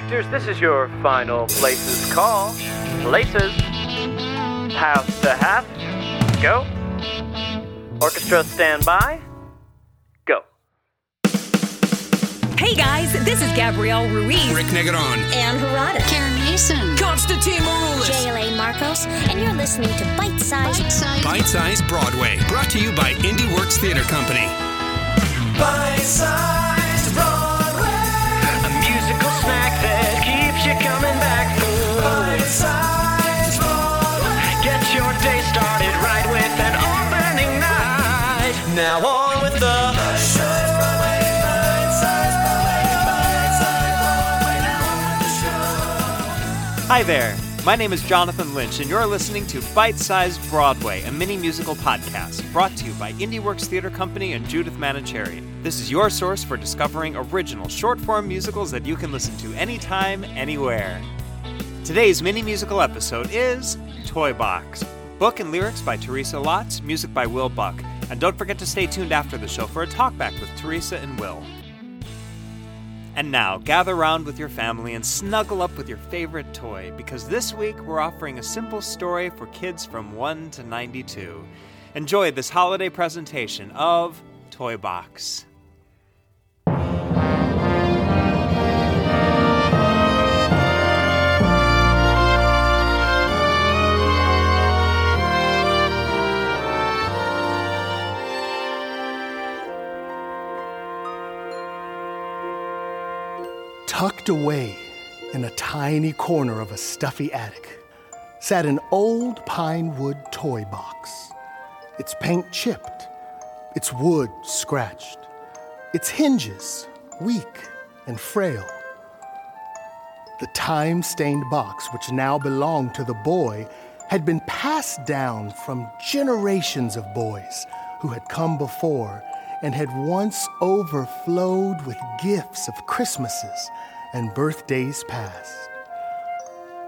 actors, this is your final places call. Places. House to half. Go. Orchestra stand by. Go. Hey guys, this is Gabrielle Ruiz. Rick Negron. Ann Harada. Karen Mason. Constantine Maroulis. J. Elaine Marcos, and you're listening to Bite Size. Bite Size. Bite Size Broadway. Brought to you by Indie Works Theater Company. Bite-sized Broadway. Coming back for. Bite-sized Broadway. Get your day started right with an opening night. Now on with the Show. Bite-sized Broadway. Bite-sized Broadway. Now on with the show. Hi there. My name is Jonathan Lynch, and you're listening to Bite Sized Broadway, a mini musical podcast brought to you by IndieWorks Theater Company and Judith Manicherian. This is your source for discovering original short form musicals that you can listen to anytime, anywhere. Today's mini musical episode is Toy Box. Book and lyrics by Teresa Lotz, music by Will Buck. And don't forget to stay tuned after the show for a talkback with Teresa and Will. And now, gather round with your family and snuggle up with your favorite toy because this week we're offering a simple story for kids from 1 to 92. Enjoy this holiday presentation of Toy Box. Tucked away in a tiny corner of a stuffy attic sat an old pine wood toy box. Its paint chipped, its wood scratched, its hinges weak and frail. The time stained box, which now belonged to the boy, had been passed down from generations of boys who had come before and had once overflowed with gifts of Christmases and birthdays past.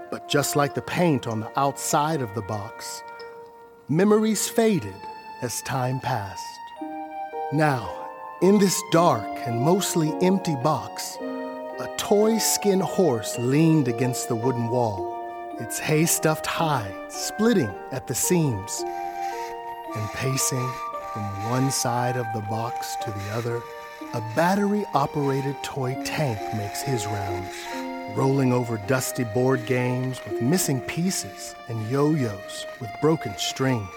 But just like the paint on the outside of the box, memories faded as time passed. Now, in this dark and mostly empty box, a toy skin horse leaned against the wooden wall, its hay stuffed hide splitting at the seams. And pacing from one side of the box to the other, a battery operated toy tank makes his rounds, rolling over dusty board games with missing pieces and yo yo's with broken strings,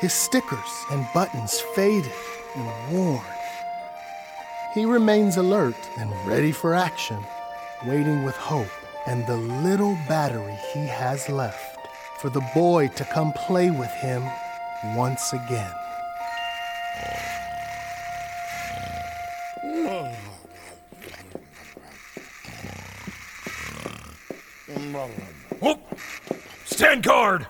his stickers and buttons faded and worn. He remains alert and ready for action, waiting with hope and the little battery he has left for the boy to come play with him once again. Whoop! Stand guard!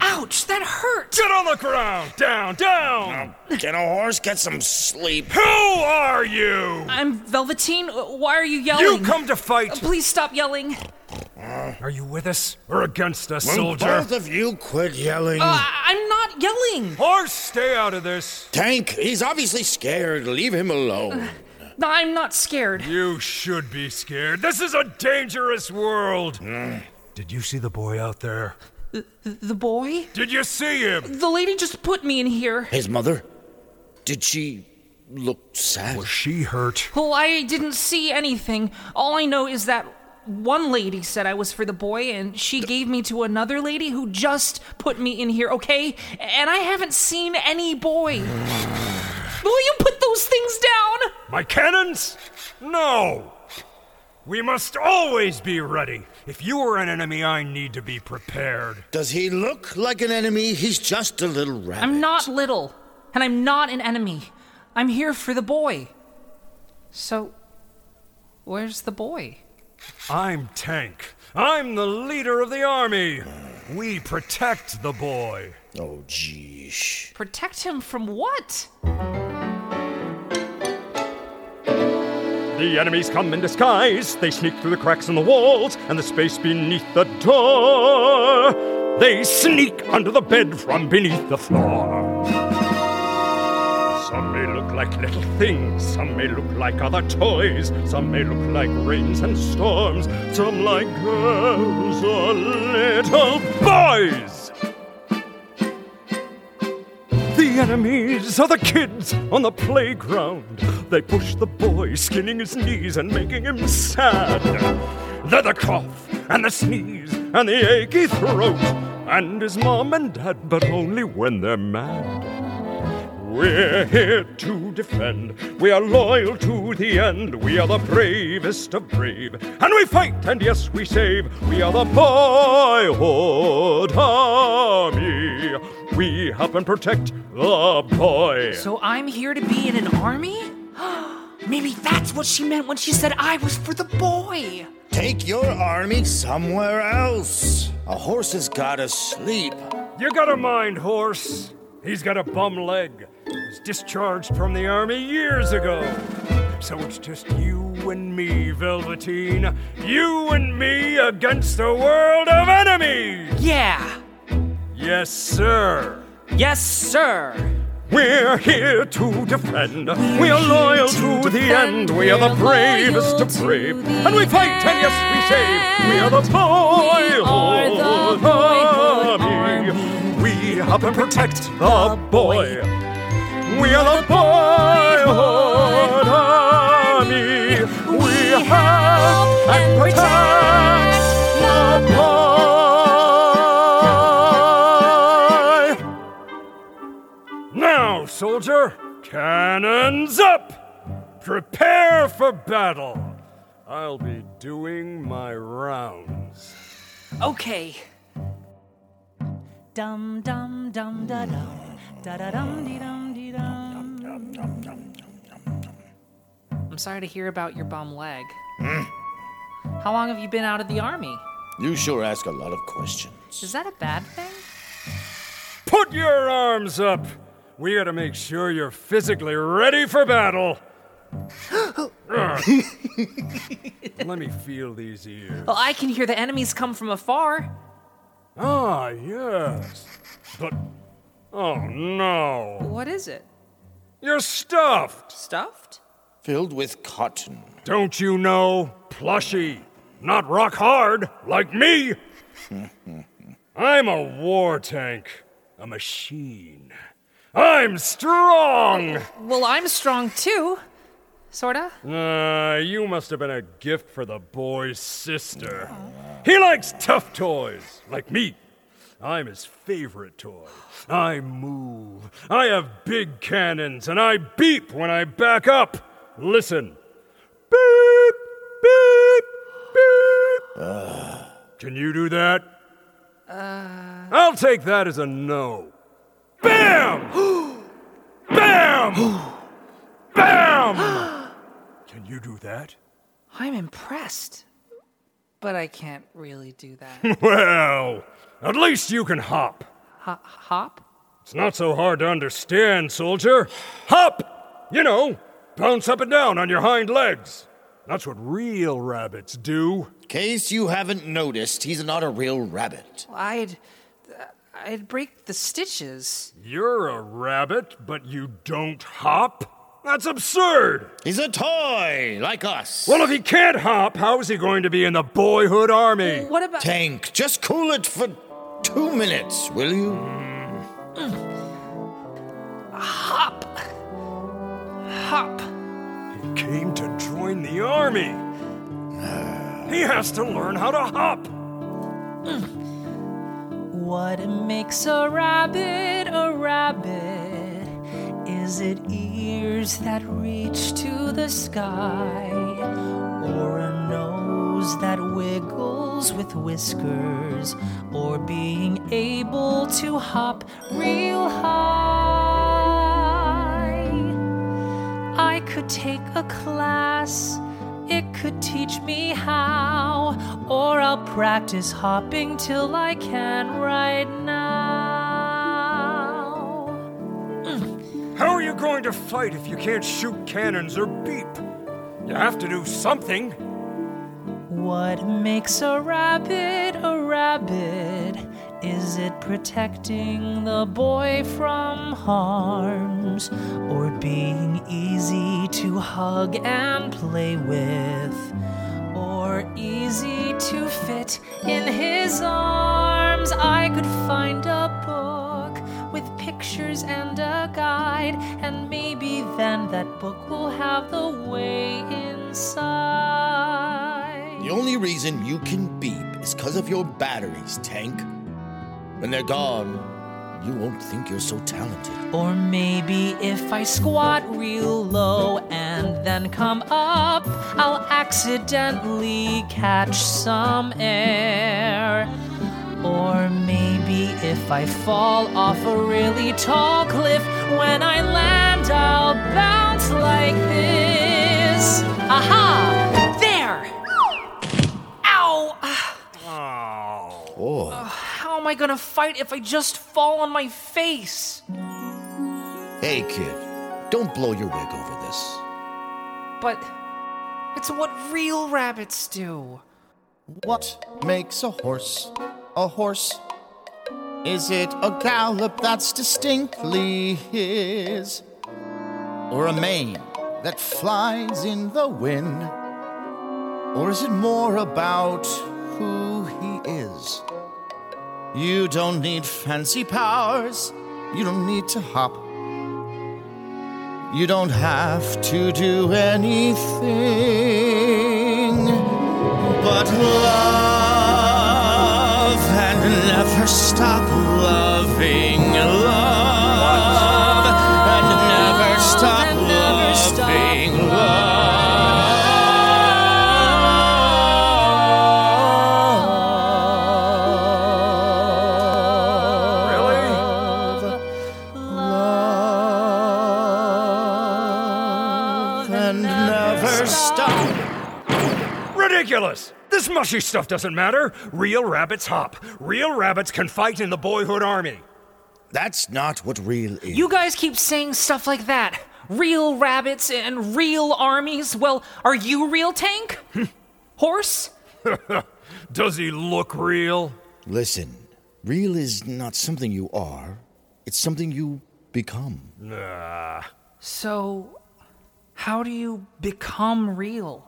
Ouch, that hurt. Get on the ground! Down, down! Can a horse get some sleep? Who are you? I'm Velveteen. Why are you yelling? You yelling? come to fight! Uh, please stop yelling. Uh, are you with us or against us, Will soldier? both of you quit yelling? Uh, I- I'm not yelling. Horse, stay out of this. Tank, he's obviously scared. Leave him alone. Uh, I'm not scared. You should be scared. This is a dangerous world. Did you see the boy out there? The boy? Did you see him? The lady just put me in here. His mother? Did she look sad? Was she hurt? Well, I didn't see anything. All I know is that one lady said I was for the boy, and she gave me to another lady who just put me in here, okay? And I haven't seen any boy. Will you put those things down? My cannons? No. We must always be ready. If you are an enemy, I need to be prepared. Does he look like an enemy? He's just a little rabbit. I'm not little, and I'm not an enemy. I'm here for the boy. So, where's the boy? I'm Tank. I'm the leader of the army. We protect the boy. Oh, geesh. Protect him from what? The enemies come in disguise. They sneak through the cracks in the walls and the space beneath the door. They sneak under the bed from beneath the floor. Some may look like little things, some may look like other toys, some may look like rains and storms, some like girls or little boys. Enemies are the kids on the playground. They push the boy, skinning his knees and making him sad. They're the cough and the sneeze and the achy throat, and his mom and dad, but only when they're mad. We're here to defend. We are loyal to the end. We are the bravest of brave. And we fight, and yes, we save. We are the Boyhood Army. We help and protect the boy. So I'm here to be in an army? Maybe that's what she meant when she said I was for the boy. Take your army somewhere else. A horse has gotta sleep. You got a mind, horse. He's got a bum leg. Was discharged from the army years ago. So it's just you and me, Velveteen. You and me against a world of enemies. Yeah. Yes, sir. Yes, sir. We're here to defend. We are loyal to the end. We are the bravest of brave. And we fight, and yes, we save. We are the boyhood army. We help and protect the boy. We are the boyhood cannons up! Prepare for battle. I'll be doing my rounds. Okay. Dum dum dum da dum da da dum dee dum dee dum. I'm sorry to hear about your bum leg. Hmm? How long have you been out of the army? You sure ask a lot of questions. Is that a bad thing? Put your arms up! We gotta make sure you're physically ready for battle. Let me feel these ears. Well, I can hear the enemies come from afar. Ah, yes. But, oh no. What is it? You're stuffed! Stuffed? Filled with cotton. Don't you know? Plushy. Not rock hard, like me. I'm a war tank. A machine. I'm strong! Well, I'm strong too. Sorta. Uh, you must have been a gift for the boy's sister. He likes tough toys, like me. I'm his favorite toy. I move. I have big cannons, and I beep when I back up. Listen. Beep, beep, beep. Can you do that? I'll take that as a no. Bam! Bam! Bam! Can you do that? I'm impressed. But I can't really do that. Well, at least you can hop. Ho- hop? It's not so hard to understand, soldier. Hop! You know, bounce up and down on your hind legs. That's what real rabbits do. Case you haven't noticed, he's not a real rabbit. I'd. I'd break the stitches. You're a rabbit, but you don't hop? That's absurd! He's a toy, like us. Well, if he can't hop, how is he going to be in the boyhood army? What about. Tank, just cool it for two minutes, will you? Hop! Hop! He came to join the army. He has to learn how to hop. Mm. What makes a rabbit a rabbit? Is it ears that reach to the sky? Or a nose that wiggles with whiskers? Or being able to hop real high? I could take a class. It could teach me how, or I'll practice hopping till I can right now. How are you going to fight if you can't shoot cannons or beep? You have to do something. What makes a rabbit a rabbit? Is it protecting the boy from harm? Arms, or being easy to hug and play with, or easy to fit in his arms. I could find a book with pictures and a guide, and maybe then that book will have the way inside. The only reason you can beep is because of your batteries, Tank. When they're gone, you won't think you're so talented. Or maybe if I squat real low and then come up, I'll accidentally catch some air. Or maybe if I fall off a really tall cliff, when I land, I'll bounce like this. Aha! There! Ow! Oh. Am I gonna fight if I just fall on my face? Hey, kid, don't blow your wig over this. But it's what real rabbits do. What makes a horse a horse? Is it a gallop that's distinctly his? Or a mane that flies in the wind? Or is it more about who he is? You don't need fancy powers, you don't need to hop. You don't have to do anything but love and never stop loving mushy stuff doesn't matter. Real rabbits hop. Real rabbits can fight in the boyhood army. That's not what real is. You guys keep saying stuff like that. Real rabbits and real armies. Well, are you real tank? Horse? Does he look real? Listen, real is not something you are, it's something you become. Nah. So, how do you become real?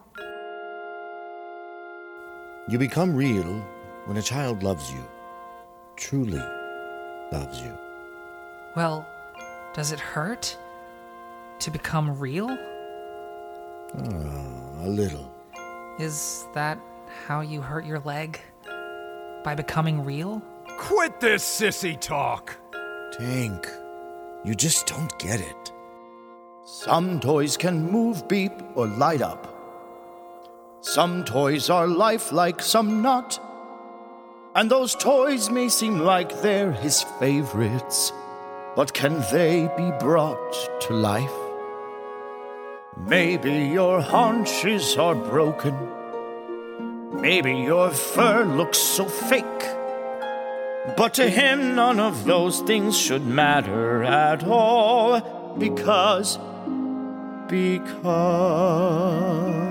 You become real when a child loves you, truly loves you. Well, does it hurt to become real? Ah, a little. Is that how you hurt your leg? By becoming real? Quit this sissy talk. Tank, you just don't get it. Some toys can move, beep, or light up. Some toys are lifelike, some not. And those toys may seem like they're his favorites, but can they be brought to life? Maybe your haunches are broken. Maybe your fur looks so fake. But to him, none of those things should matter at all because, because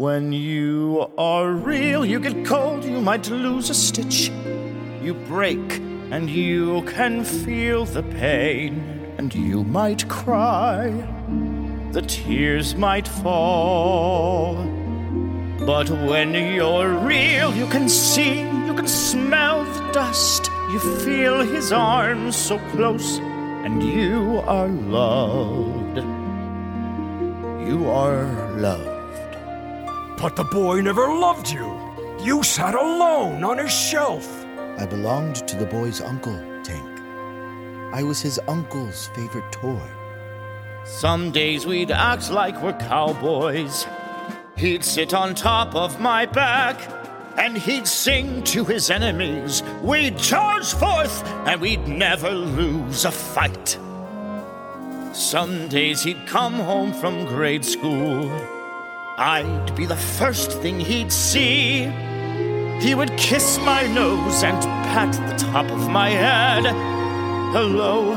when you are real, you get cold, you might lose a stitch, you break, and you can feel the pain, and you might cry, the tears might fall. But when you're real, you can see, you can smell the dust. You feel his arms so close, and you are loved. You are loved. But the boy never loved you. You sat alone on his shelf. I belonged to the boy's uncle, Tank. I was his uncle's favorite toy. Some days we'd act like we're cowboys. He'd sit on top of my back and he'd sing to his enemies. We'd charge forth and we'd never lose a fight. Some days he'd come home from grade school. I'd be the first thing he'd see. He would kiss my nose and pat the top of my head. Hello.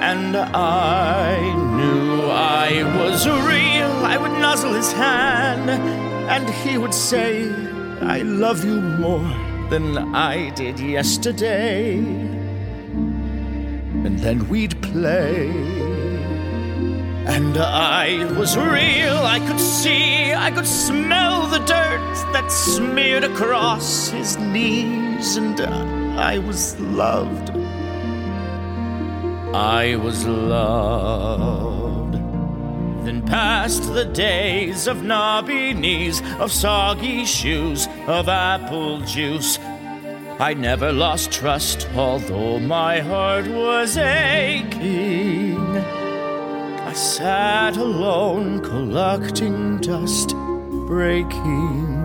And I knew I was real. I would nuzzle his hand, and he would say, I love you more than I did yesterday. and then we'd play. And I was real, I could see, I could smell the dirt that smeared across his knees, and I was loved. I was loved. Then passed the days of knobby knees, of soggy shoes, of apple juice. I never lost trust, although my heart was aching. Sat alone, collecting dust, breaking.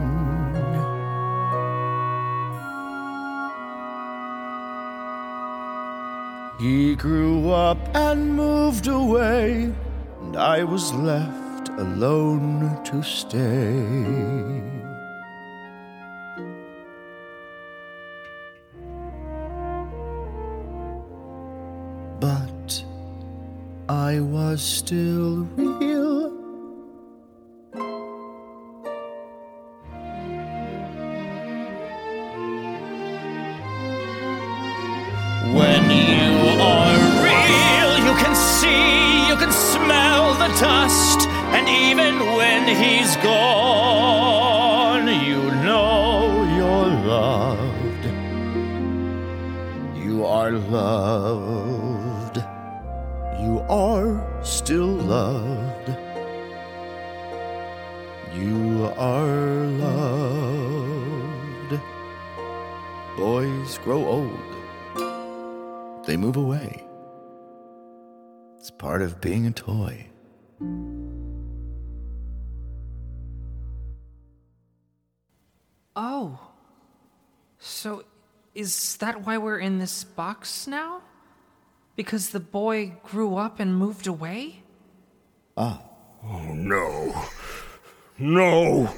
He grew up and moved away, and I was left alone to stay. I was still real. When you are real, you can see, you can smell the dust, and even when he's gone, you know you're loved. You are loved. Are still loved. You are loved. Boys grow old. They move away. It's part of being a toy. Oh. So is that why we're in this box now? Because the boy grew up and moved away? Ah. Oh, no. No.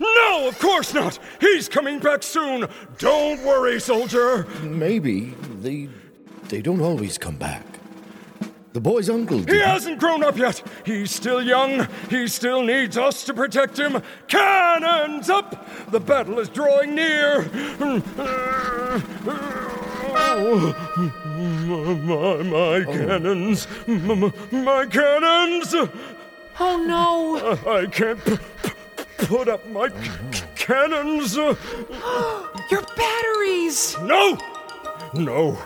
No, of course not! He's coming back soon! Don't worry, soldier! Maybe they they don't always come back. The boy's uncle He hasn't grown up yet! He's still young! He still needs us to protect him! Cannons up! The battle is drawing near! My, my oh. cannons! My, my cannons! Oh no! I can't p- p- put up my c- c- cannons! Your batteries! No! No!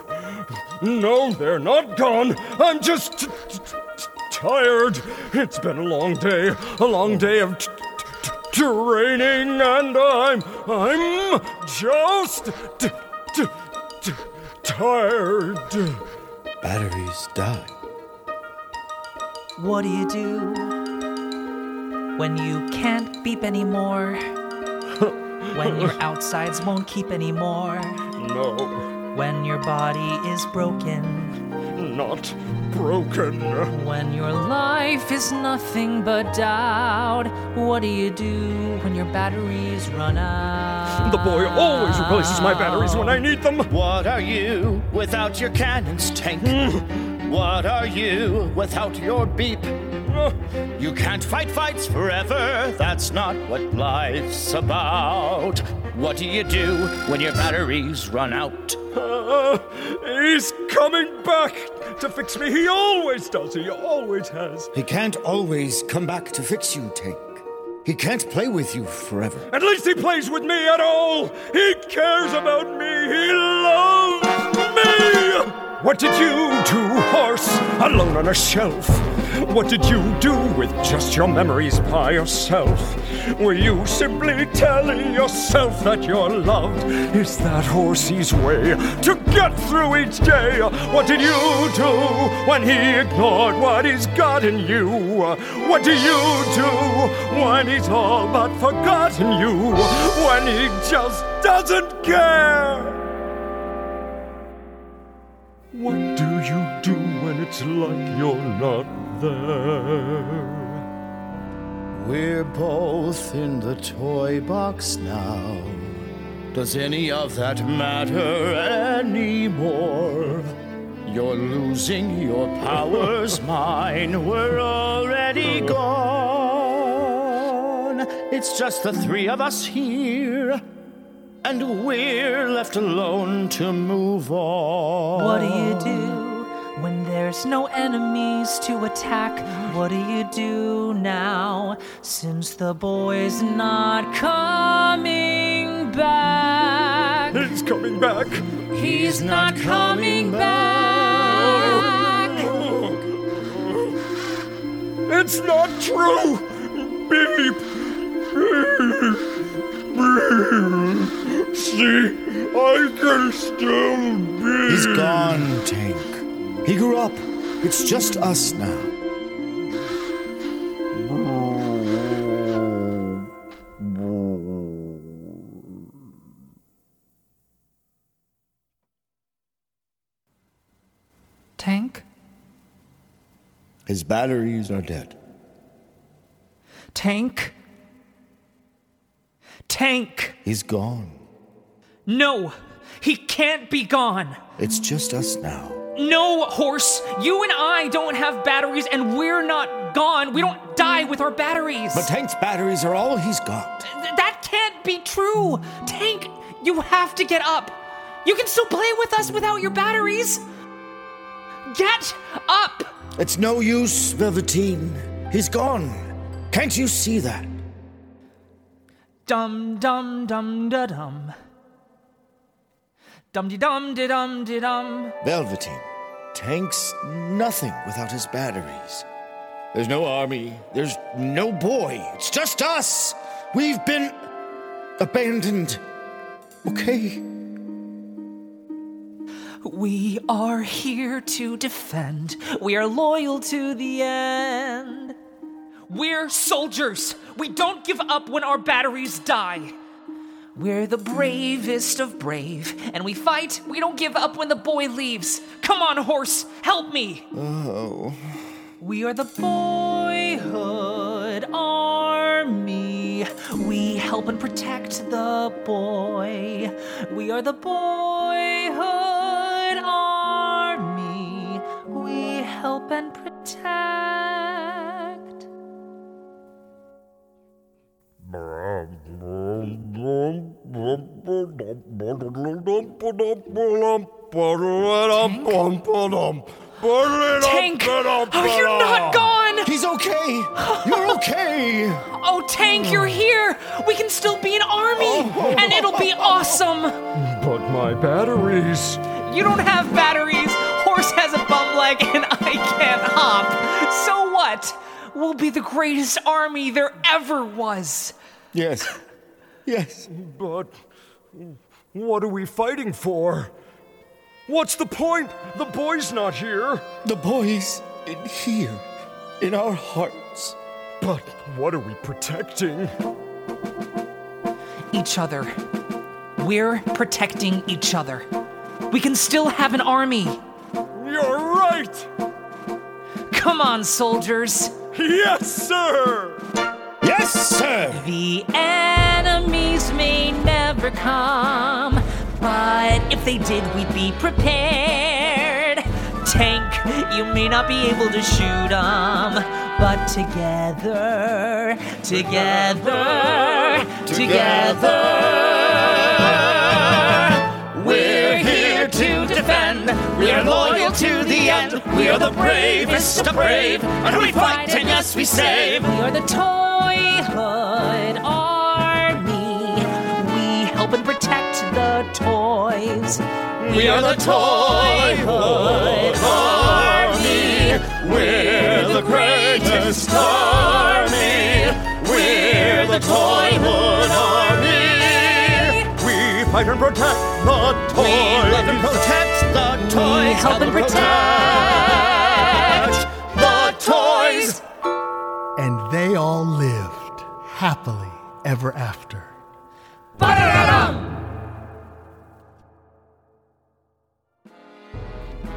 No, they're not gone! I'm just t- t- t- tired! It's been a long day, a long day of t- t- t- training, and I'm. I'm just. T- t- t- tired. Batteries die. What do you do when you can't beep anymore? when your outsides won't keep anymore? No, When your body is broken? Not broken. When your life is nothing but doubt? What do you do when your batteries run out? The boy always replaces my batteries when I need them. What are you without your cannons, Tank? what are you without your beep? You can't fight fights forever, that's not what life's about. What do you do when your batteries run out? Uh, he's coming back to fix me. He always does. He always has. He can't always come back to fix you, Tank. He can't play with you forever. At least he plays with me at all. He cares about me. He loves me. What did you do, horse, alone on a shelf? What did you do with just your memories by yourself? Were you simply telling yourself that you're loved? Is that horsey's way to get through each day? What did you do when he ignored what he's got in you? What do you do when he's all but forgotten you? When he just doesn't care? What do you do when it's like you're not We're both in the toy box now. Does any of that matter anymore? You're losing your powers, mine. We're already gone. It's just the three of us here, and we're left alone to move on. What do you do There's no enemies to attack. What do you do now? Since the boy's not coming back. He's coming back. He's not coming back. It's not true. Beep. Beep. Beep. See, I can still be. He's gone, Tank. He grew up. It's just us now. Tank? His batteries are dead. Tank? Tank! He's gone. No! He can't be gone! It's just us now. No, horse! You and I don't have batteries, and we're not gone. We don't die with our batteries. But Tank's batteries are all he's got. Th- that can't be true! Tank, you have to get up! You can still play with us without your batteries! Get up! It's no use, Velveteen. He's gone. Can't you see that? Dum dum dum da dum. Dum de dum de dum de dum. Velveteen. Tank's nothing without his batteries. There's no army. There's no boy. It's just us. We've been abandoned. Okay. We are here to defend. We are loyal to the end. We're soldiers. We don't give up when our batteries die. We're the bravest of brave, and we fight. We don't give up when the boy leaves. Come on, horse, help me. Oh. We are the boyhood army. We help and protect the boy. We are the boyhood army. We help and protect. Tank, are you're not gone? He's okay. You're okay. Oh, Tank, you're here. We can still be an army, oh. and it'll be awesome. But my batteries. You don't have batteries. Horse has a bum leg, and I can't hop. So what? We'll be the greatest army there ever was. Yes. Yes. But what are we fighting for? What's the point? The boy's not here. The boy's in here, in our hearts. But what are we protecting? Each other. We're protecting each other. We can still have an army. You're right! Come on, soldiers. Yes, sir! Yes, sir. The enemies may never come, but if they did, we'd be prepared. Tank, you may not be able to shoot shoot 'em, but together, together, together, we're here to defend. We're loyal to the end. We are the bravest of brave, and we fight and yes, we save. We are the Toyhood Army. We help and protect the toys. We are the Toyhood Army. We're the greatest army. We're the Toyhood Army. We fight and protect the toys. We love and protect the toys. Help and protect the toys. And they all lived happily ever after.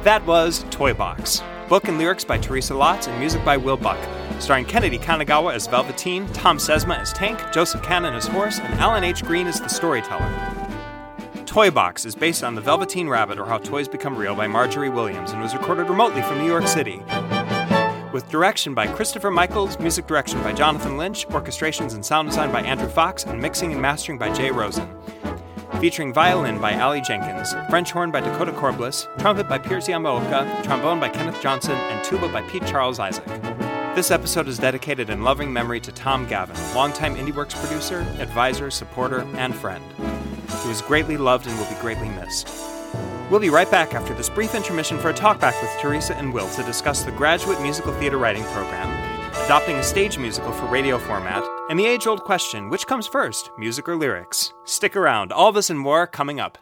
That was Toy Box. Book and lyrics by Teresa Lotz and music by Will Buck. Starring Kennedy Kanagawa as Velveteen, Thom Sesma as Tank, Joseph Cannon as Horse, and Alan H. Green as the storyteller. Toy Box is based on The Velveteen Rabbit or How Toys Become Real by Margery Williams and was recorded remotely from New York City. With direction by Christopher Michaels, music direction by Jonathan Lynch, orchestrations and sound design by Andrew Fox, and mixing and mastering by Jay Rosen. featuring violin by Ali Jenkins, French horn by Dakota Corbliss, trumpet by Piers Yamaoka, trombone by Kenneth Johnson, and tuba by Pete Charles Isaac. This episode is dedicated in loving memory to Tom Gavin, longtime IndieWorks producer, advisor, supporter, and friend. He was greatly loved and will be greatly missed. We'll be right back after this brief intermission for a talkback with Teresa and Will to discuss the Graduate Musical Theater Writing Program, adopting a stage musical for radio format, and the age old question which comes first, music or lyrics? Stick around, all this and more coming up.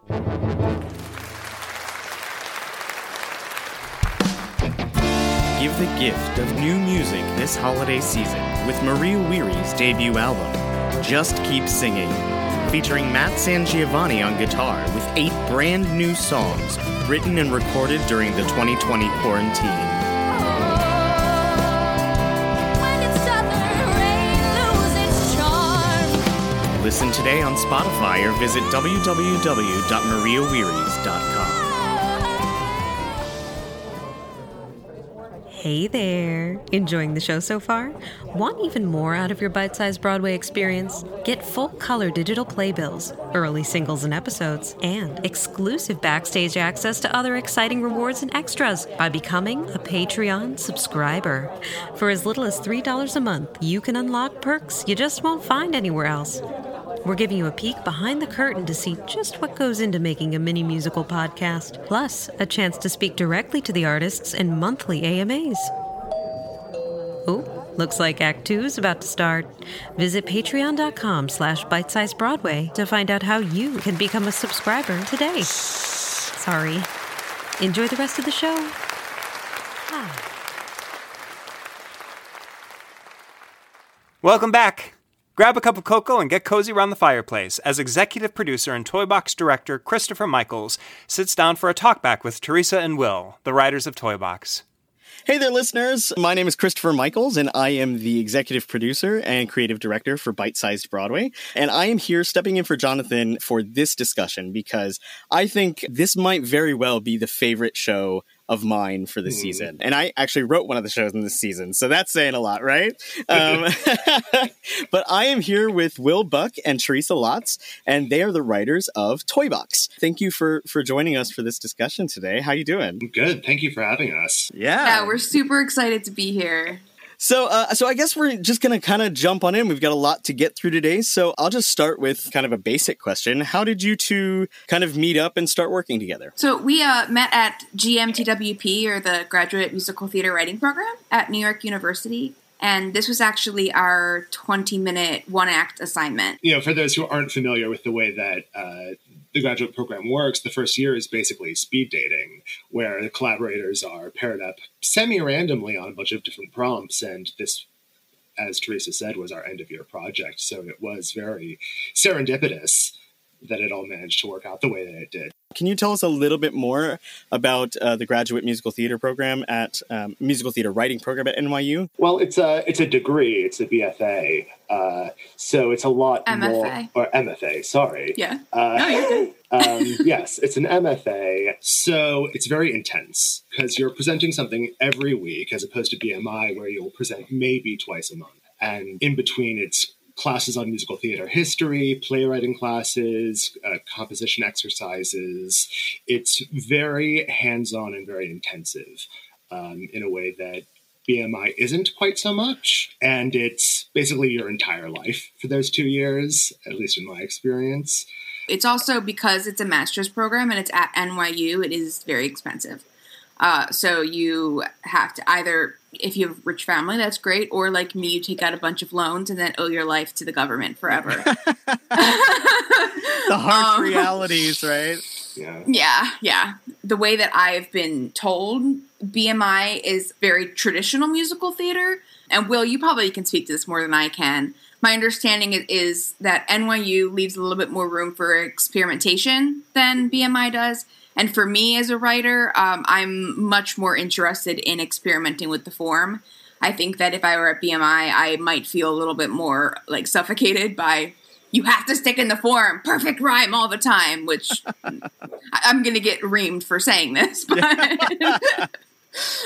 Give the gift of new music this holiday season with Maria Weary's debut album, Just Keep Singing, featuring Matt Sangiovanni on guitar with eight brand new songs written and recorded during the 2020 quarantine. Listen today on Spotify or visit www.mariawearies.com. Hey there! Enjoying the show so far? Want even more out of your bite sized Broadway experience? Get full color digital playbills, early singles and episodes, and exclusive backstage access to other exciting rewards and extras by becoming a Patreon subscriber. For as little as $3 a month, you can unlock perks you just won't find anywhere else. We're giving you a peek behind the curtain to see just what goes into making a mini musical podcast, plus a chance to speak directly to the artists in monthly AMAs. Oh, looks like Act Two is about to start. Visit patreon.com slash bitesizebroadway to find out how you can become a subscriber today. Sorry. Enjoy the rest of the show. Welcome back. Grab a cup of cocoa and get cozy around the fireplace as executive producer and Toy Box director Christopher Michaels sits down for a talkback with Teresa and Will, the writers of Toy Box. Hey there, listeners. My name is Christopher Michaels, and I am the executive producer and creative director for Bite Sized Broadway. And I am here stepping in for Jonathan for this discussion because I think this might very well be the favorite show of mine for the season. And I actually wrote one of the shows in this season, so that's saying a lot, right? Um, but I am here with Will Buck and Teresa Lotz, and they are the writers of Toy Box. Thank you for for joining us for this discussion today. How you doing? Good. Thank you for having us. Yeah. Yeah, we're super excited to be here. So, uh, so I guess we're just gonna kind of jump on in. We've got a lot to get through today, so I'll just start with kind of a basic question. How did you two kind of meet up and start working together? So we uh, met at GMTWP, or the Graduate Musical Theater Writing Program, at New York University. And this was actually our 20 minute one act assignment. You know, for those who aren't familiar with the way that uh, the graduate program works, the first year is basically speed dating, where the collaborators are paired up semi randomly on a bunch of different prompts. And this, as Teresa said, was our end of year project. So it was very serendipitous that it all managed to work out the way that it did. Can you tell us a little bit more about uh, the graduate musical theater program at um, musical theater writing program at NYU? Well, it's a it's a degree. It's a BFA. Uh, so it's a lot more MFA. or MFA. Sorry. Yeah. Uh, No, you're good. um, yes, it's an MFA. So it's very intense because you're presenting something every week as opposed to BMI where you'll present maybe twice a month. And in between, it's classes on musical theater history, playwriting classes, uh, composition exercises. It's very hands on and very intensive um, in a way that BMI isn't quite so much. And it's basically your entire life for those two years, at least in my experience. It's also because it's a master's program and it's at NYU, it is very expensive. Uh, so you have to either, if you have a rich family, that's great, or like me, you take out a bunch of loans and then owe your life to the government forever. The harsh Um, realities, right? Yeah. Yeah, yeah. The way that I've been told, BMI is very traditional musical theater. And Will, you probably can speak to this more than I can. My understanding is, is that NYU leaves a little bit more room for experimentation than BMI does. And for me as a writer, um, I'm much more interested in experimenting with the form. I think that if I were at BMI, I might feel a little bit more like suffocated by you have to stick in the form, perfect rhyme all the time, which I'm going to get reamed for saying this, but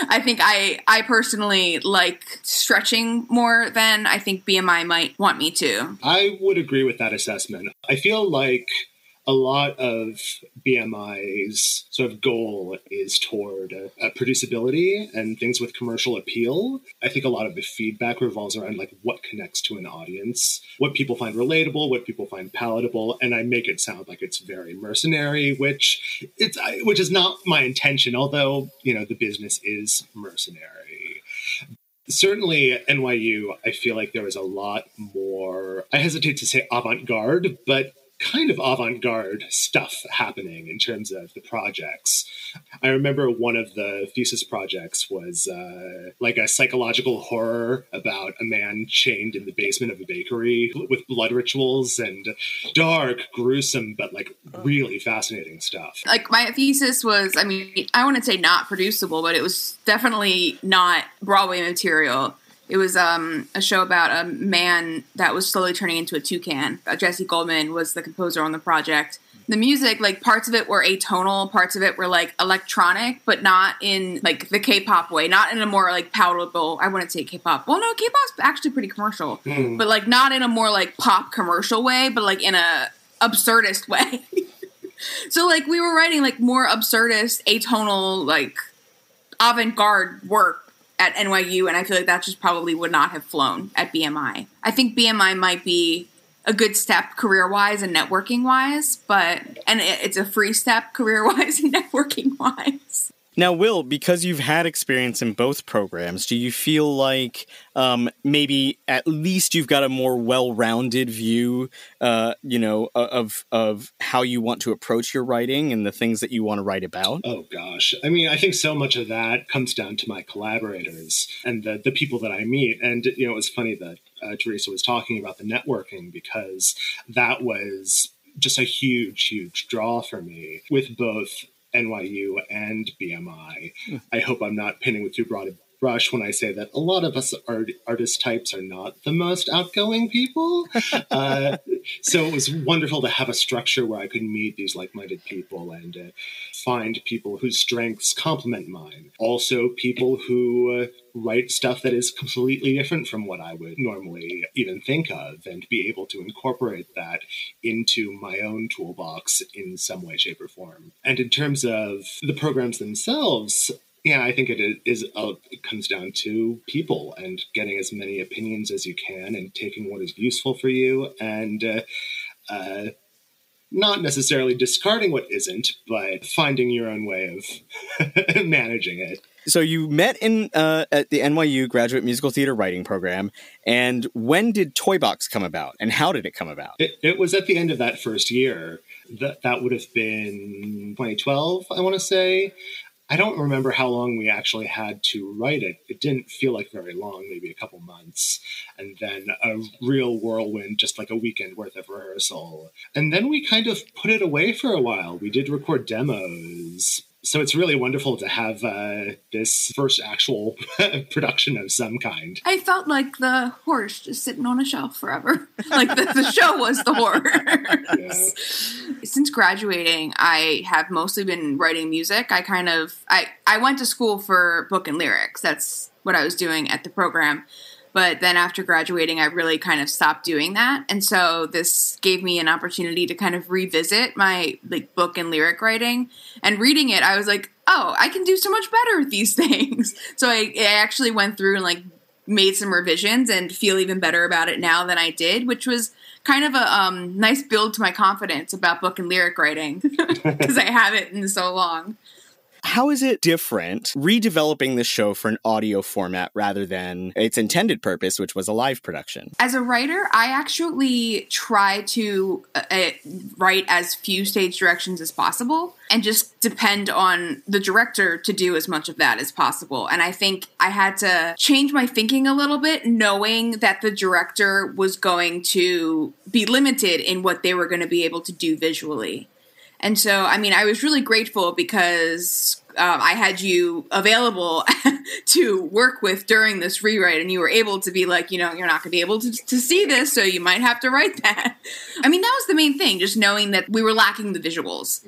I think I I personally like stretching more than I think BMI might want me to. I would agree with that assessment. I feel like a lot of BMI's sort of goal is toward producibility and things with commercial appeal. I think a lot of the feedback revolves around like what connects to an audience, what people find relatable, what people find palatable, and I make it sound like it's very mercenary, which it's I- which is not my intention. Although you know the business is mercenary certainly at NYU, I feel like there was a lot more, I hesitate to say avant garde, but kind of avant garde stuff happening in terms of the projects. I remember one of the thesis projects was uh, like a psychological horror about a man chained in the basement of a bakery with blood rituals and dark, gruesome, but like really fascinating stuff. like my thesis was i mean i wouldn't say not producible but it was definitely not broadway material it was um, a show about a man that was slowly turning into a toucan. Uh, jesse goldman was the composer on the project. The music like parts of it were atonal parts of it were like electronic but not in like the k-pop way not in a more like palatable i wouldn't say k-pop well no k-pop's actually pretty commercial Hmm. but like not in a more like pop commercial way but like in a absurdist way. So like we were writing like more absurdist, atonal, like avant-garde work at NYU, and I feel like that just probably would not have flown at BMI. I think BMI might be a good step career-wise and networking-wise, but and it- it's a free step career-wise and networking-wise. Now, Will, because you've had experience in both programs, do you feel like um, maybe at least you've got a more well-rounded view, uh, you know, of of how you want to approach your writing and the things that you want to write about? Oh gosh. I mean, I think so much of that comes down to my collaborators and the, the people that I meet. And, you know, it was funny that uh, Teresa was talking about the networking because that was just a huge, huge draw for me with both NYU and BMI. Hmm. I hope I'm not painting with too broad a brush when I say that a lot of us art, artist types are not the most outgoing people. uh, so it was wonderful to have a structure where I could meet these like-minded people and uh, find people whose strengths complement mine. Also, people who uh, write stuff that is completely different from what I would normally even think of, and be able to incorporate that into my own toolbox in some way, shape, or form. And in terms of the programs themselves, yeah, I think it is. Uh, it comes down to people and getting as many opinions as you can, and taking what is useful for you, and uh, uh, not necessarily discarding what isn't, but finding your own way of managing it. So you met in uh, at the NYU Graduate Musical Theater Writing Program, and when did Toy Box come about, and how did it come about? It, it was at the end of that first year. That that would have been 2012, I want to say. I don't remember how long we actually had to write it. It didn't feel like very long, maybe a couple months. And then a real whirlwind, just like a weekend worth of rehearsal. And then we kind of put it away for a while. We did record demos. So it's really wonderful to have uh, this first actual production of some kind. I felt like the horse just sitting on a shelf forever. like the, the show was the horse. Since graduating, I have mostly been writing music. I kind of I I went to school for book and lyrics. That's what I was doing at the program. But then after graduating, I really kind of stopped doing that. And so this gave me an opportunity to kind of revisit my like book and lyric writing. And reading it, I was like, oh, I can do so much better with these things. So I, I actually went through and like made some revisions and feel even better about it now than I did, which was kind of a um, nice build to my confidence about book and lyric writing because I haven't in so long. How is it different redeveloping the show for an audio format rather than its intended purpose, which was a live production? As a writer, I actually try to uh, uh, write as few stage directions as possible and just depend on the director to do as much of that as possible. And I think I had to change my thinking a little bit, knowing that the director was going to be limited in what they were going to be able to do visually. And so, I mean, I was really grateful because um, I had you available to work with during this rewrite, and you were able to be like, you know, you're not going to be able to, to see this, so you might have to write that. I mean, that was the main thing, just knowing that we were lacking the visuals.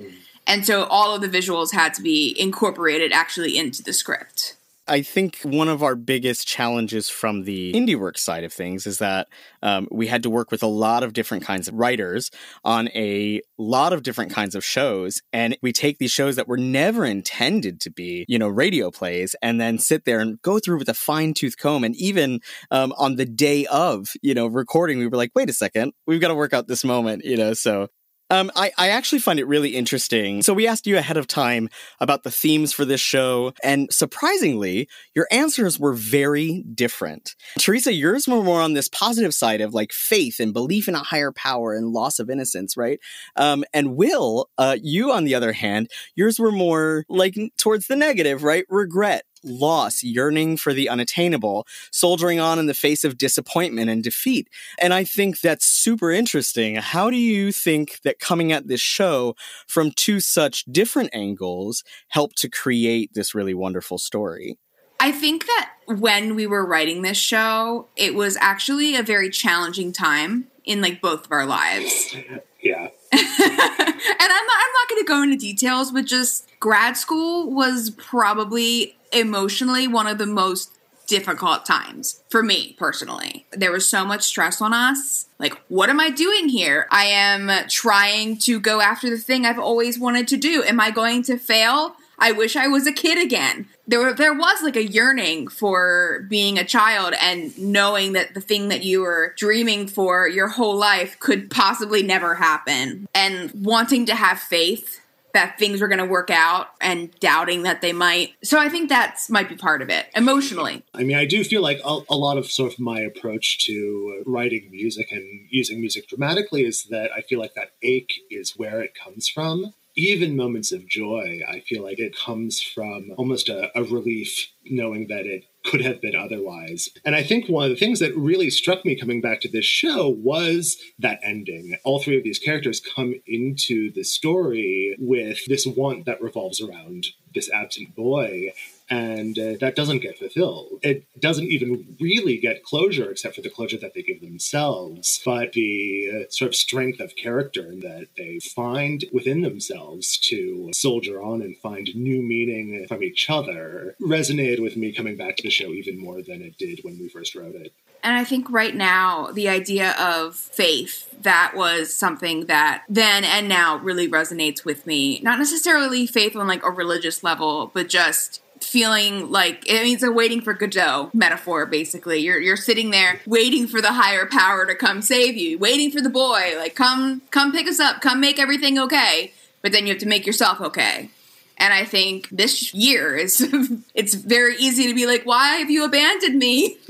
And so all of the visuals had to be incorporated actually into the script. I think one of our biggest challenges from the indie work side of things is that um, we had to work with a lot of different kinds of writers on a lot of different kinds of shows. And we take these shows that were never intended to be, you know, radio plays and then sit there and go through with a fine tooth comb. And even um, on the day of, you know, recording, we were like, wait a second, we've got to work out this moment, you know, so um, I, I actually find it really interesting. So we asked you ahead of time about the themes for this show, and surprisingly, your answers were very different. Teresa, yours were more on this positive side of like faith and belief in a higher power and loss of innocence, right? Um, and Will, uh, you on the other hand, yours were more like towards the negative, right? Regret, loss, yearning for the unattainable, soldiering on in the face of disappointment and defeat. And I think that's super interesting. How do you think that coming at this show from two such different angles helped to create this really wonderful story? I think that when we were writing this show, it was actually a very challenging time in like both of our lives. Yeah. and I'm not, I'm not going to go into details, but just grad school was probably emotionally one of the most difficult times for me personally. There was so much stress on us. Like, what am I doing here? I am trying to go after the thing I've always wanted to do. Am I going to fail? I wish I was a kid again. There there was like a yearning for being a child and knowing that the thing that you were dreaming for your whole life could possibly never happen and wanting to have faith that things were going to work out and doubting that they might. So I think that's might be part of it emotionally. I mean, I do feel like a, a lot of sort of my approach to writing music and using music dramatically is that I feel like that ache is where it comes from. Even moments of joy, I feel like it comes from almost a, a relief knowing that it could have been otherwise. And I think one of the things that really struck me coming back to this show was that ending. All three of these characters come into the story with this want that revolves around this absent boy. And uh, that doesn't get fulfilled. It doesn't even really get closure, except for the closure that they give themselves. But the uh, sort of strength of character that they find within themselves to soldier on and find new meaning from each other resonated with me coming back to the show even more than it did when we first wrote it. And I think right now, the idea of faith, that was something that then and now really resonates with me. Not necessarily faith on like a religious level, but just feeling like it means a waiting for Godot metaphor basically. You're you're sitting there waiting for the higher power to come save you, waiting for the boy, like come come pick us up, come make everything okay. But then you have to make yourself okay. And I think this year is it's very easy to be like, why have you abandoned me?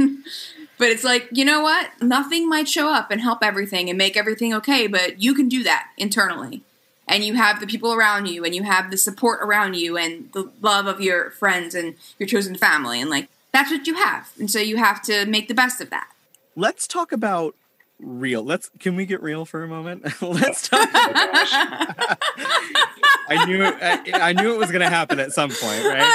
but it's like, you know what? Nothing might show up and help everything and make everything okay, but you can do that internally. And you have the people around you and you have the support around you and the love of your friends and your chosen family. And like, that's what you have. And so you have to make the best of that. Let's talk about real. Let's can we get real for a moment? Let's talk. I knew it, I, I knew it was going to happen at some point, right?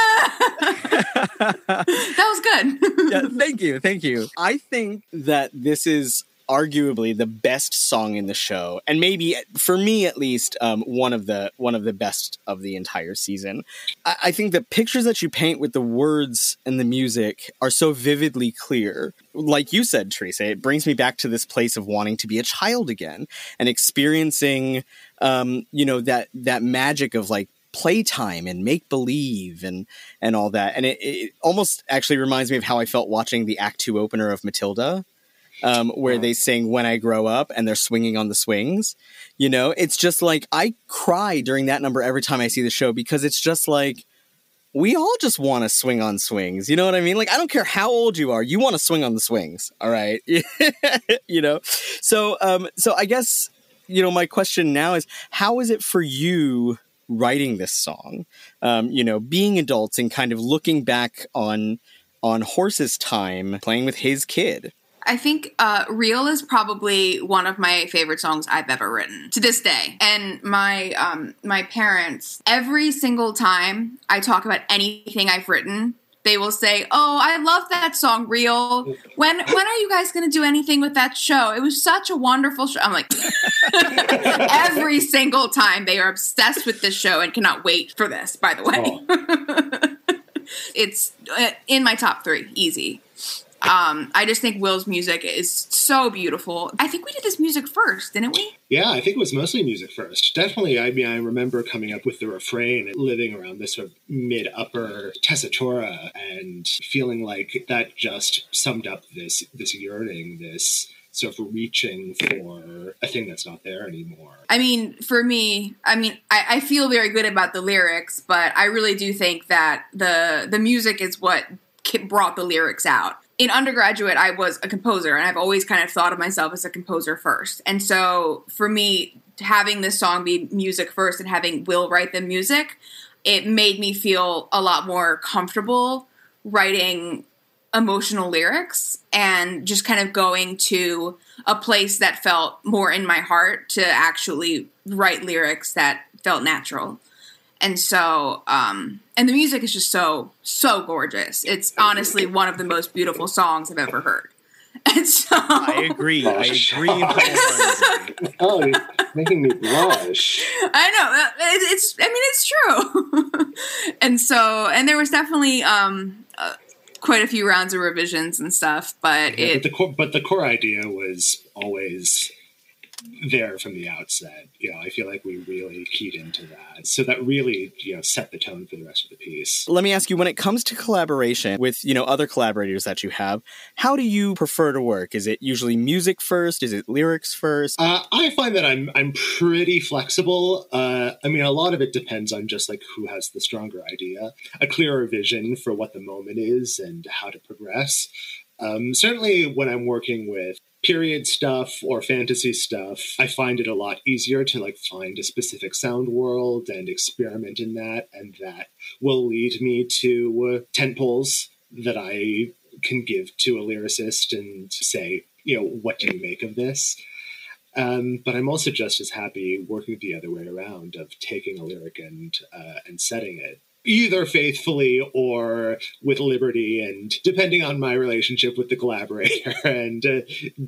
that was good. yeah, thank you, thank you. I think that this is arguably the best song in the show, and maybe for me at least, um, one of the one of the best of the entire season. I, I think the pictures that you paint with the words and the music are so vividly clear. Like you said, Teresa, it brings me back to this place of wanting to be a child again and experiencing, um, you know, that that magic of like playtime and make believe and and all that and it, it almost actually reminds me of how i felt watching the act two opener of matilda um, where they sing when i grow up and they're swinging on the swings you know? It's just like i cry during that number every time i see the show because it's just like we all just want to swing on swings you know what i mean? Like i don't care how old you are you want to swing on the swings all right? You know? So um so i guess you know my question now is how is it for you writing this song? Um, you know being adults and kind of looking back on on horse's time playing with his kid I think uh, "Real" is probably one of my favorite songs I've ever written to this day. And my um, my parents, every single time I talk about anything I've written, they will say, "Oh, I love that song, Real. When when are you guys going to do anything with that show? It was such a wonderful show." I'm like, every single time they are obsessed with this show and cannot wait for this. By the way. it's uh, in my top three, easy. Um, I just think Will's music is so beautiful. I think we did this music first, didn't we? Yeah, I think it was mostly music first. Definitely, I mean, I remember coming up with the refrain and living around this sort of mid upper tessitura and feeling like that just summed up this this yearning, this sort of reaching for a thing that's not there anymore. I mean, for me, I mean, I, I feel very good about the lyrics, but I really do think that the the music is what brought the lyrics out. In undergraduate, I was a composer, and I've always kind of thought of myself as a composer first. And so, for me, having this song be music first and having Will write the music, it made me feel a lot more comfortable writing emotional lyrics and just kind of going to a place that felt more in my heart to actually write lyrics that felt natural. And so, um, and the music is just so, so gorgeous. It's honestly one of the most beautiful songs I've ever heard. And so, I agree. I agree. oh, you're making me blush. I know uh, it's. I mean, it's true. and so, and there was definitely um, uh, quite a few rounds of revisions and stuff, but Yeah, it but the core, but the core idea was always there from the outset. You know, I feel like we really keyed into that, so that really you know set the tone for the rest of the piece. Let me ask you when it comes to collaboration with, you know, other collaborators that you have, how do you prefer to work? Is it usually music first? Is it lyrics first? Uh, I find that I'm I'm pretty flexible. Uh, I mean, a lot of it depends on just like who has the stronger idea, a clearer vision for what the moment is and how to progress. Um, certainly, when I'm working with period stuff or fantasy stuff, I find it a lot easier to like find a specific sound world and experiment in that, and that will lead me to uh, tent poles that I can give to a lyricist and say, you know, what do you make of this? Um, but I'm also just as happy working the other way around of taking a lyric and uh, and setting it either faithfully or with liberty and depending on my relationship with the collaborator. And uh,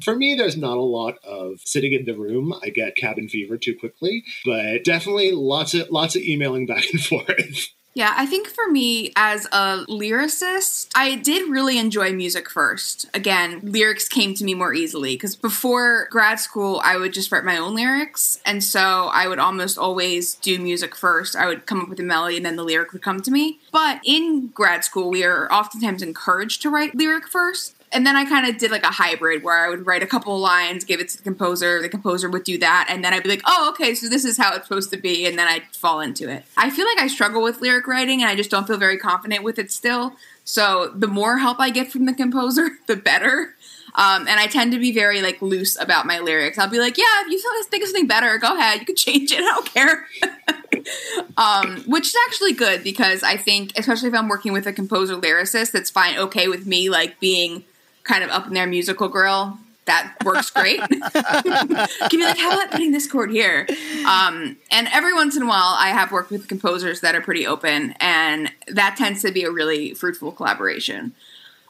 for me there's not a lot of sitting in the room. I get cabin fever too quickly but definitely lots of lots of emailing back and forth Yeah, I think for me as a lyricist, I did really enjoy music first. Again, lyrics came to me more easily because before grad school, I would just write my own lyrics. And so I would almost always do music first. I would come up with a melody and then the lyric would come to me. But in grad school, we are oftentimes encouraged to write lyric first. And then I kind of did like a hybrid where I would write a couple lines, give it to the composer, the composer would do that, and then I'd be like, oh, okay, so this is how it's supposed to be, and then I'd fall into it. I feel like I struggle with lyric writing and I just don't feel very confident with it still. So the more help I get from the composer, the better. Um, and I tend to be very like loose about my lyrics. I'll be like, yeah, if you think of something better, go ahead. You can change it. I don't care. um, which is actually good because I think, especially if I'm working with a composer lyricist, that's fine, okay with me like being kind of up in their musical grill. That works great. Can be like, how about putting this chord here? Um, and every once in a while, I have worked with composers that are pretty open, and that tends to be a really fruitful collaboration.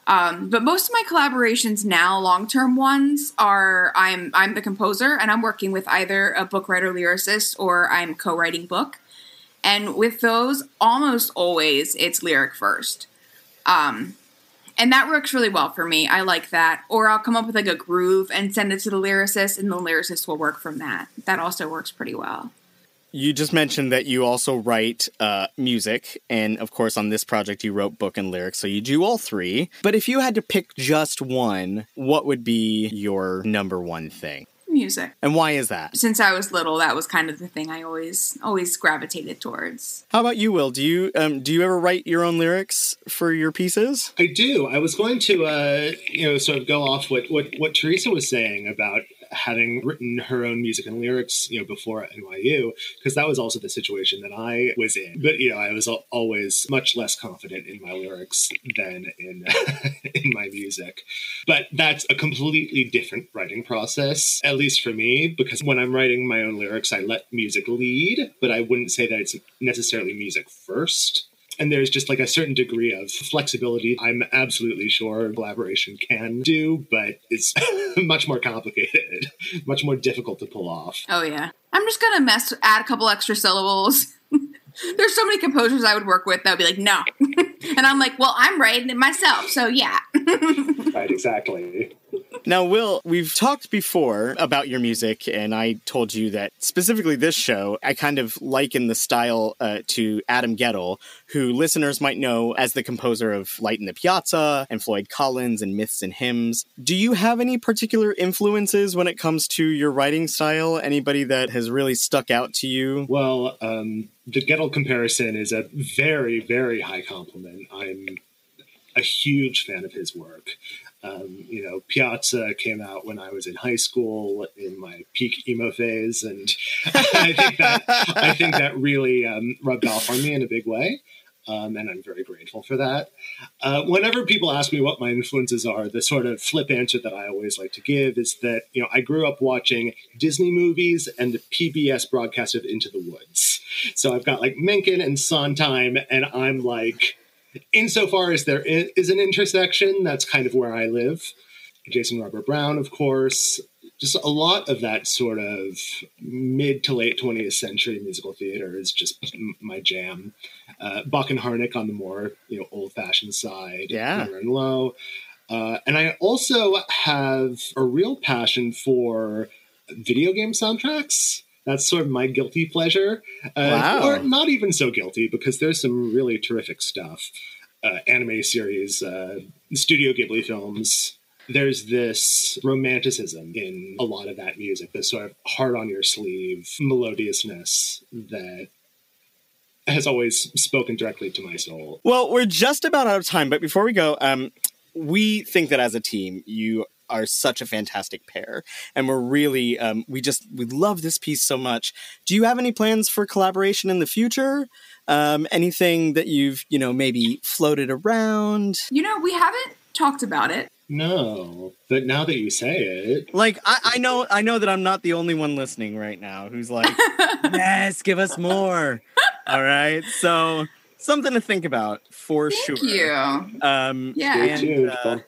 Um, but most of my collaborations now, long term ones, are I'm I'm the composer and I'm working with either a book writer lyricist or I'm co-writing book. And with those, almost always it's lyric first. Um, and that works really well for me. I like that. Or I'll come up with like a groove and send it to the lyricist, and the lyricist will work from that. That also works pretty well. You just mentioned that you also write uh, music, and of course, on this project, you wrote book and lyrics, so you do all three. But if you had to pick just one, what would be your number one thing? Music. And why is that? Since I was little, that was kind of the thing I always always gravitated towards. How about you, Will? Do you um, do you ever write your own lyrics for your pieces? I do. I was going to, uh, you know, sort of go off what, what, what Teresa was saying about having written her own music and lyrics, you know, before at NYU, because that was also the situation that I was in. But you know, I was always much less confident in my lyrics than in in my music. But that's a completely different writing process, at least for me, because when I'm writing my own lyrics, I let music lead, but I wouldn't say that it's necessarily music first and there's just like a certain degree of flexibility i'm absolutely sure collaboration can do but it's much more complicated much more difficult to pull off Oh yeah. I'm just gonna mess add a couple extra syllables. There's so many composers I would work with that would be like, no. And I'm like, well, I'm writing it myself, so yeah. right, exactly. Now, Will, we've talked before about your music, and I told you that specifically this show, I kind of liken the style uh, to Adam Guettel, who listeners might know as the composer of Light in the Piazza and Floyd Collins and Myths and Hymns. Do you have any particular influences when it comes to your writing style? Anybody that has really stuck out to you? Well, um, the Gettle comparison is a very, very high compliment. I'm a huge fan of his work. Um, you know, Piazza came out when I was in high school in my peak emo phase, and I think that I think that really um, rubbed off on me in a big way. Um, and I'm very grateful for that. Uh, whenever people ask me what my influences are, the sort of flip answer that I always like to give is that you know I grew up watching Disney movies and the PBS broadcast of Into the Woods. So I've got like Menken and Sondheim, and I'm like, insofar as there is an intersection, that's kind of where I live. Jason Robert Brown, of course. Just a lot of that sort of mid to late 20th century musical theater is just my jam. Uh, Bock and Harnick on the more you know old fashioned side, Yeah. And low. Uh, and I also have a real passion for video game soundtracks. That's sort of my guilty pleasure. Uh, Wow. Or not even so guilty because there's some really terrific stuff. Uh, anime series, uh, Studio Ghibli films. There's this romanticism in a lot of that music, this sort of heart on your sleeve melodiousness that has always spoken directly to my soul. Well, we're just about out of time, but before we go, um, we think that as a team, you are such a fantastic pair, and we're really, um, we just, we love this piece so much. Do you have any plans for collaboration in the future? Um, anything that you've, you know, maybe floated around? You know, we haven't talked about it. No, but now that you say it, Like, I, I know, I know that I'm not the only one listening right now who's like, yes, give us more. All right, so something to think about for sure. Thank you. Um, Yeah. Stay and, tuned. uh.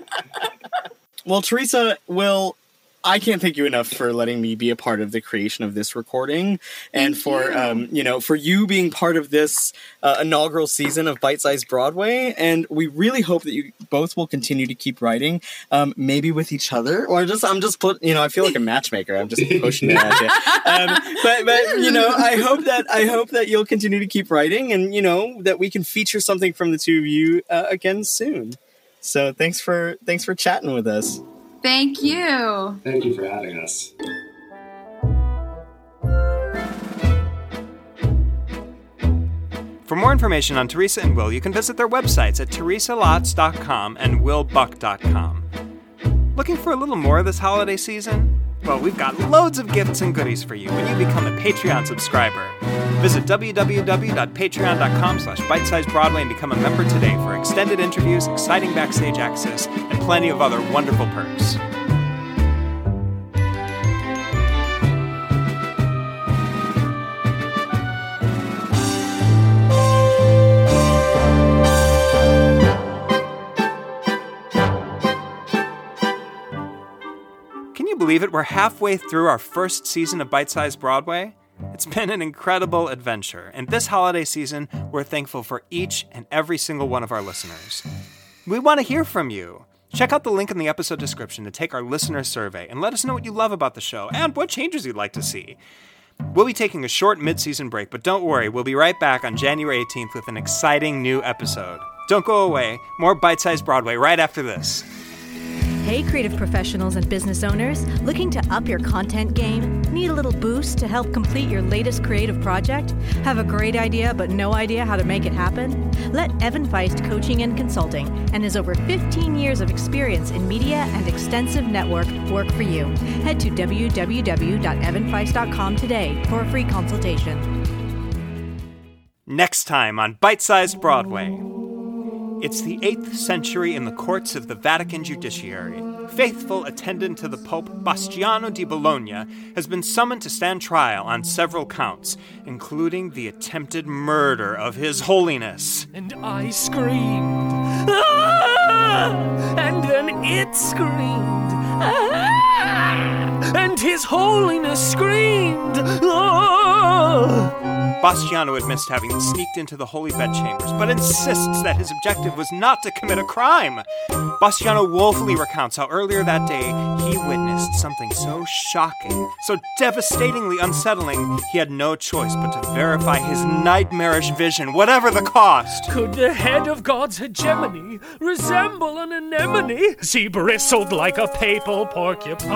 Well, Teresa, Will, I can't thank you enough for letting me be a part of the creation of this recording, and for um, you know for you being part of this uh, inaugural season of Bite Size Broadway. And we really hope that you both will continue to keep writing, um, maybe with each other, or just I'm just put you know I feel like a matchmaker. I'm just pushing it at you. Um, but but you know I hope that I hope that you'll continue to keep writing, and you know that we can feature something from the two of you uh, again soon. So thanks for thanks for chatting with us. Thank you. Thank you for having us. For more information on Teresa and Will, you can visit their websites at teresalotz.com and willbuck.com. Looking for a little more this holiday season? Well, we've got loads of gifts and goodies for you when you become a Patreon subscriber. Visit www.patreon.com slash bitesizebroadway and become a member today for extended interviews, exciting backstage access, and plenty of other wonderful perks. Believe it? We're halfway through our first season of Bite Size Broadway. It's been an incredible adventure, and this holiday season, we're thankful for each and every single one of our listeners. We want to hear from you. Check out the link in the episode description to take our listener survey and let us know what you love about the show and what changes you'd like to see. We'll be taking a short mid season break, but don't worry, we'll be right back on January 18th with an exciting new episode. Don't go away, more Bite Size Broadway right after this. Hey, creative professionals and business owners, looking to up your content game? Need a little boost to help complete your latest creative project? Have a great idea but no idea how to make it happen? Let Evan Feist Coaching and Consulting and his over 15 years of experience in media and extensive network work for you. Head to www.evanfeist.com today for a free consultation. Next time on Bite Sized Broadway. It's the 8th century in the courts of the Vatican judiciary. Faithful attendant to the Pope Bastiano di Bologna has been summoned to stand trial on several counts, including the attempted murder of His Holiness. And I screamed. "Ah!" And then it screamed. "Ah!" And His Holiness screamed. "Ah!" Bastiano admits to having sneaked into the holy bedchambers, but insists that his objective was not to commit a crime. Bastiano woefully recounts how earlier that day he witnessed something so shocking, so devastatingly unsettling, he had no choice but to verify his nightmarish vision, whatever the cost. Could the head of God's hegemony resemble an anemone? She bristled like a papal porcupine.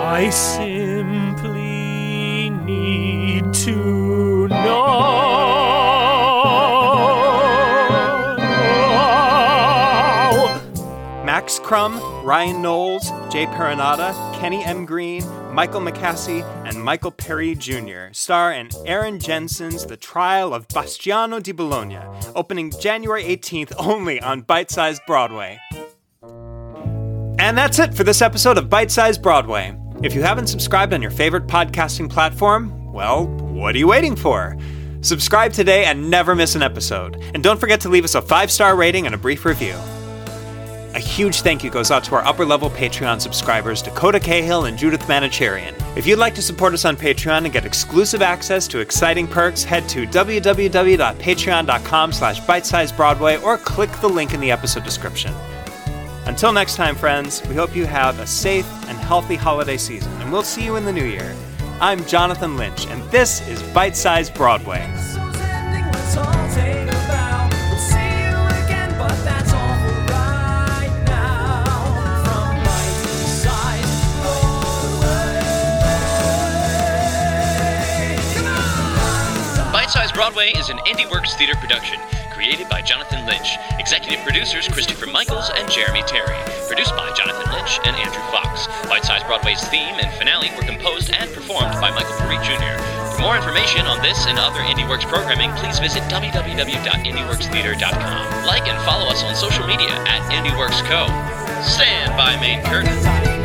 I simply Max Crumm, Ryan Knowles, Jay Perenata, Kenny M. Green, Michael McCassie, and Michael Perry Jr. star in Aaron Jensen's The Trial of Bastiano di Bologna, opening January 18th only on Bite Size Broadway. And that's it for this episode of Bite Size Broadway. If you haven't subscribed on your favorite podcasting platform, well, what are you waiting for? Subscribe today and never miss an episode. And don't forget to leave us a five star rating and a brief review. A huge thank you goes out to our upper level Patreon subscribers, Dakota Cahill and Judith Manicherian. If you'd like to support us on Patreon and get exclusive access to exciting perks, head to www.patreon.com slash bitesizebroadway or click the link in the episode description. Until next time, friends, we hope you have a safe and healthy holiday season, and we'll see you in the new year. I'm Jonathan Lynch, and this is Bite Size Broadway. Bite Size Broadway is an IndieWorks theater production, created by Jonathan Lynch. Executive producers Christopher Michaels and Jeremy Terry. Produced by Jonathan Lynch and Andrew Fox. Bite Size Broadway's theme and finale were composed and performed by Michael Perry Jr. For more information on this and other IndieWorks programming, please visit www.indieworkstheater.com. Like and follow us on social media at IndieWorks Co. Stand by main curtain.